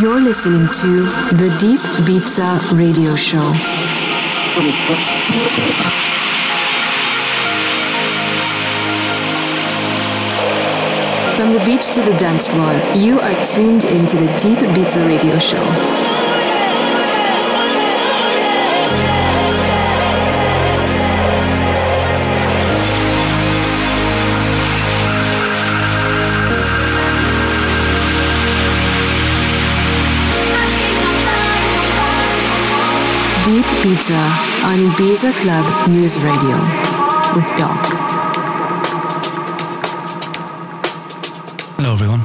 You're listening to the Deep Beatza Radio Show. From the beach to the dance floor, you are tuned into the Deep Beatza Radio Show. Beatza on Ibiza Club News Radio with Doc. Hello, everyone,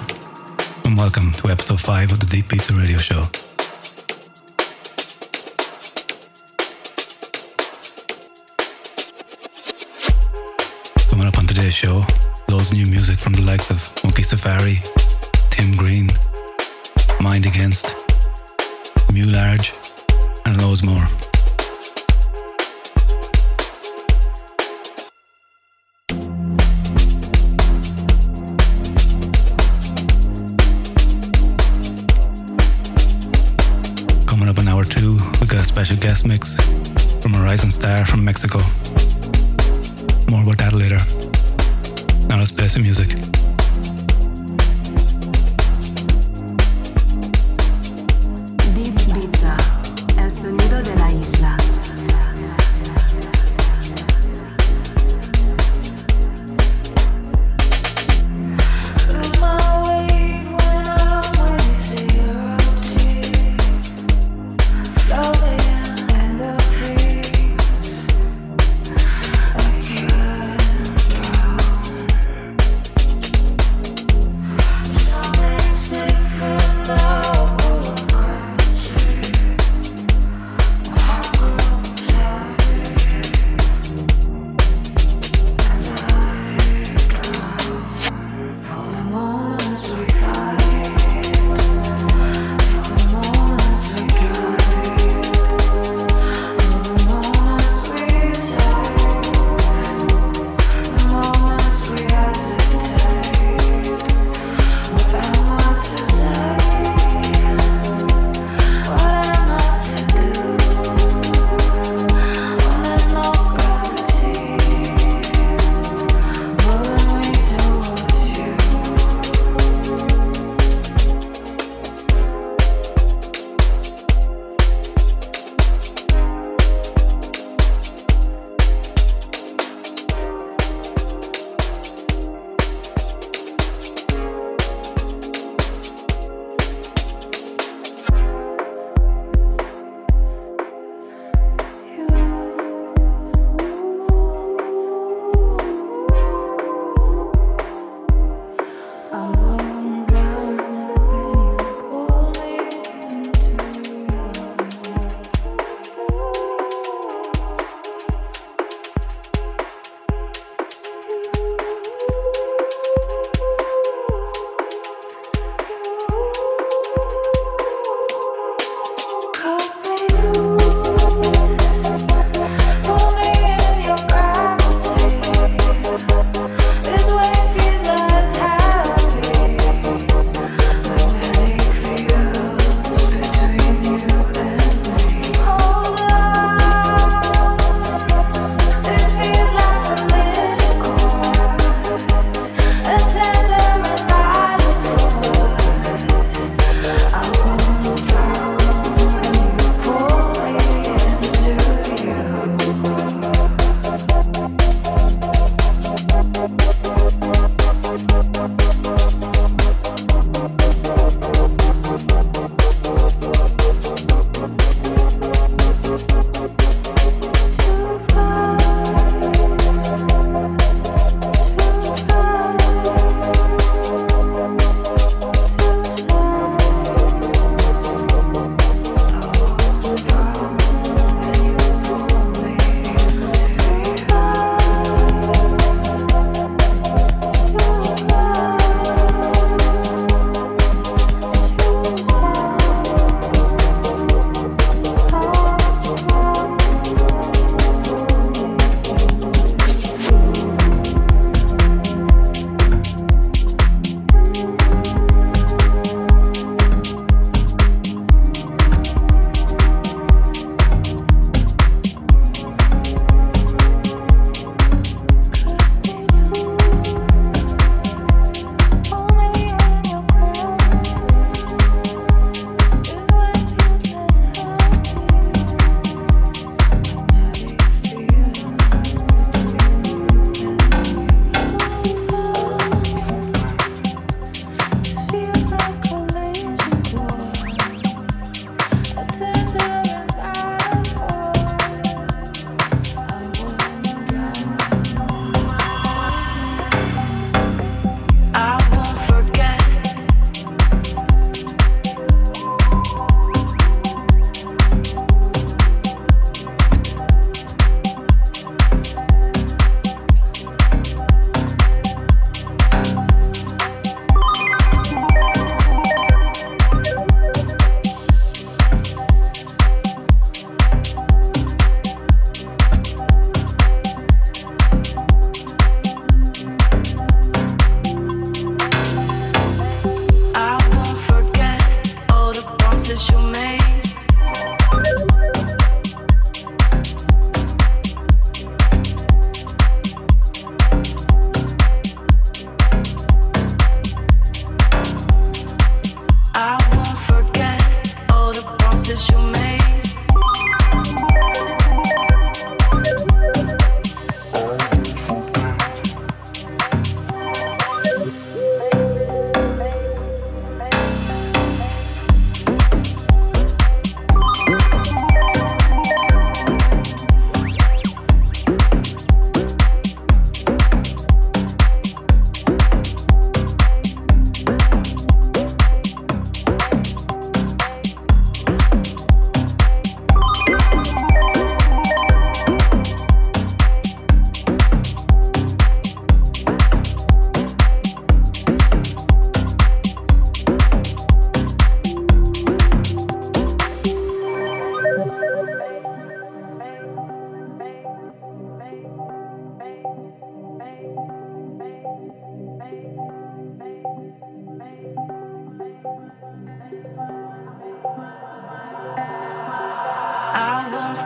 and welcome to episode 5 of the Deep Beatza Radio Show.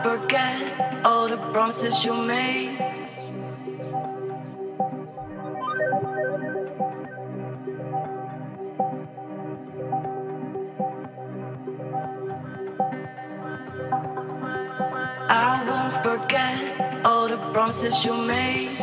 Forget all the promises you made. I won't forget all the promises you made.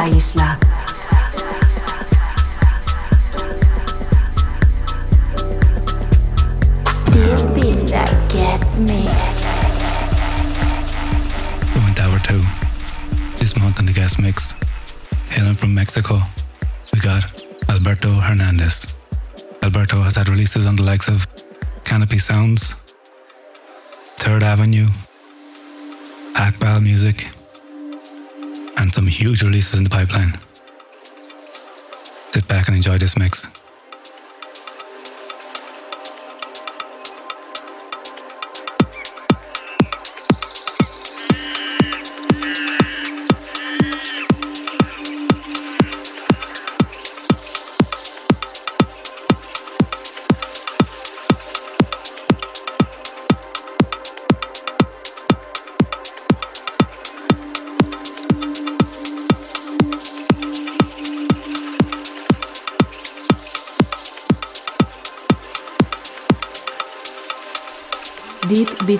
La isla. Deep Beatza Guest Mix. Going to hour two. This month in the guest mix, hailing from Mexico, we got Alberto Hernandez. Alberto has had releases on the likes of Canopy Sounds, huge releases in the pipeline. Sit back and enjoy this mix.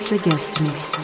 Deep Beatza Guest Mix.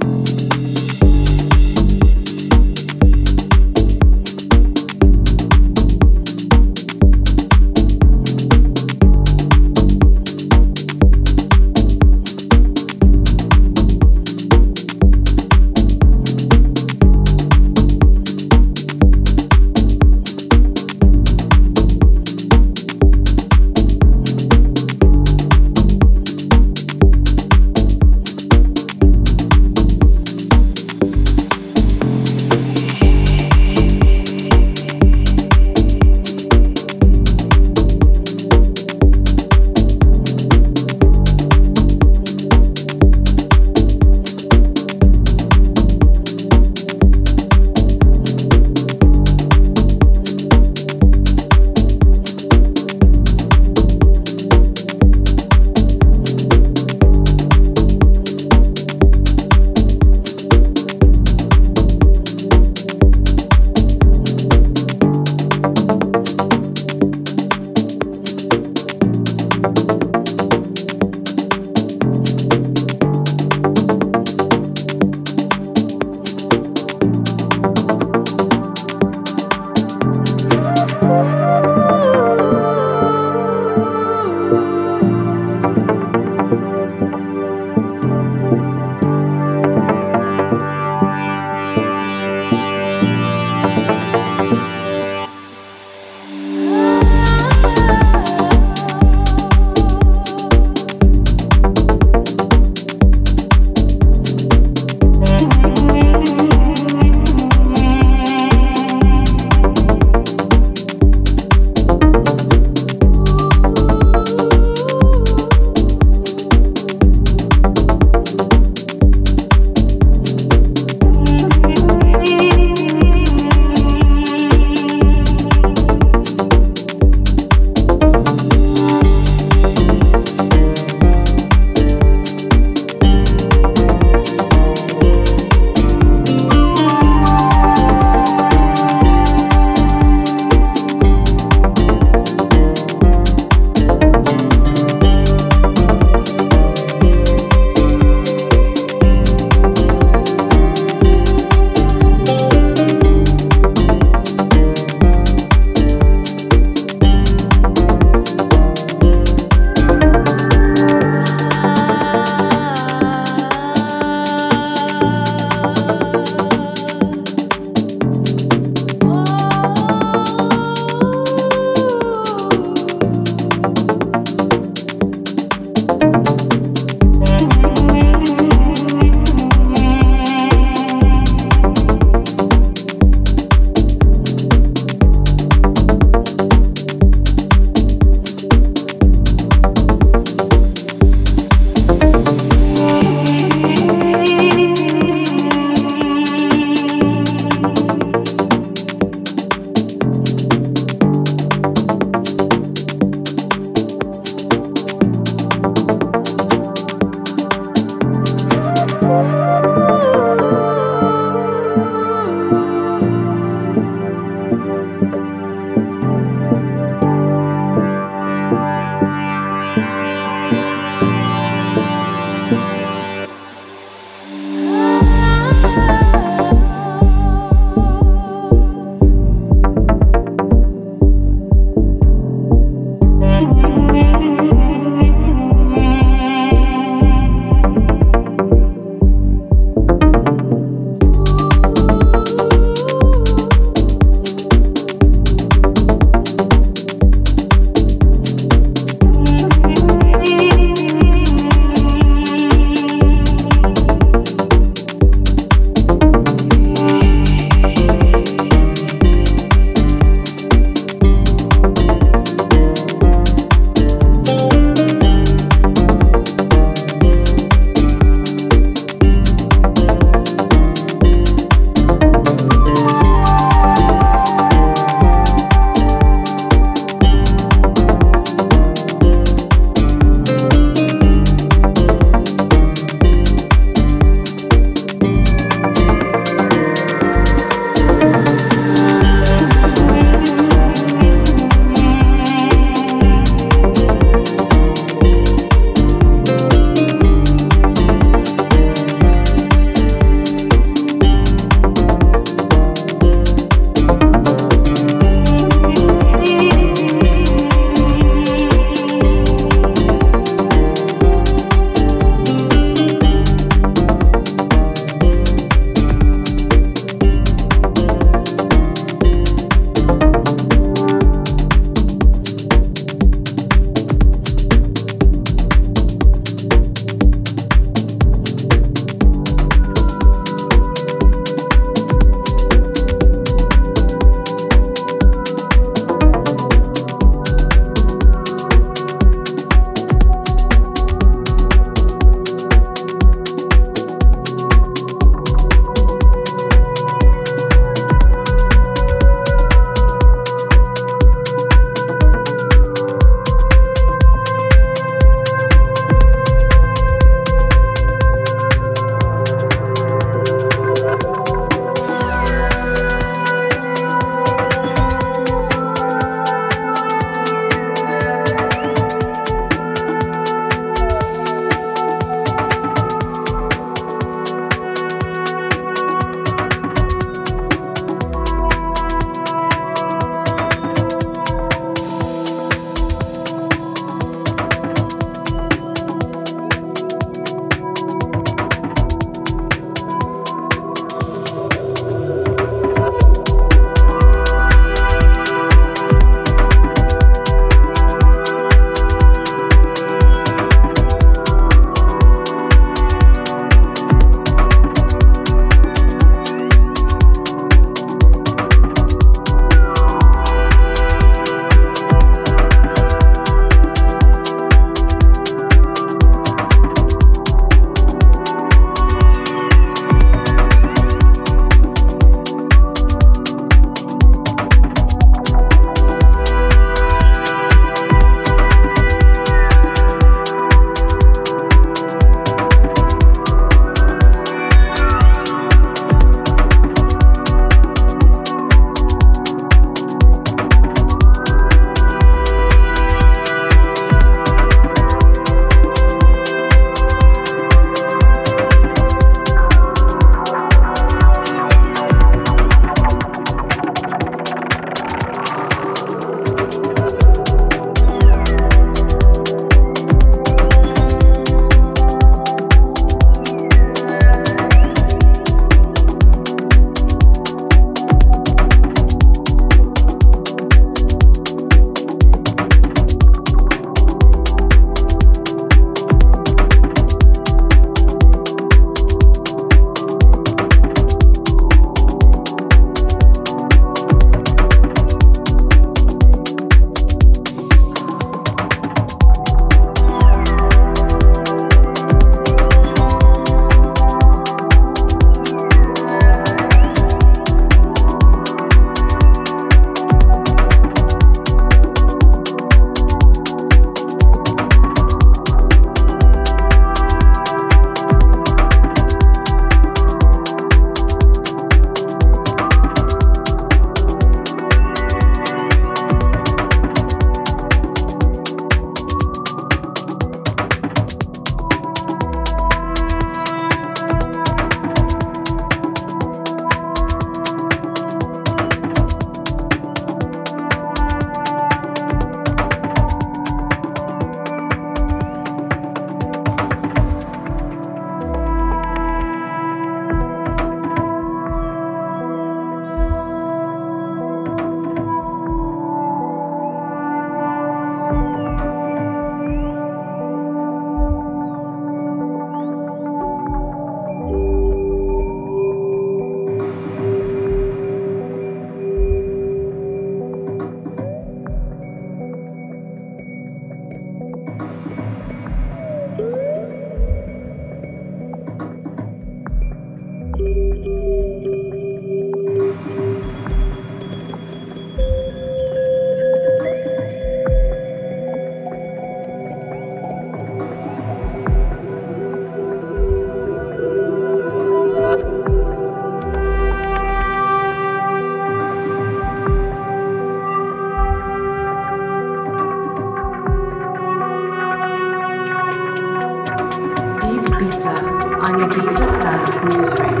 on your Visa Club newsroom.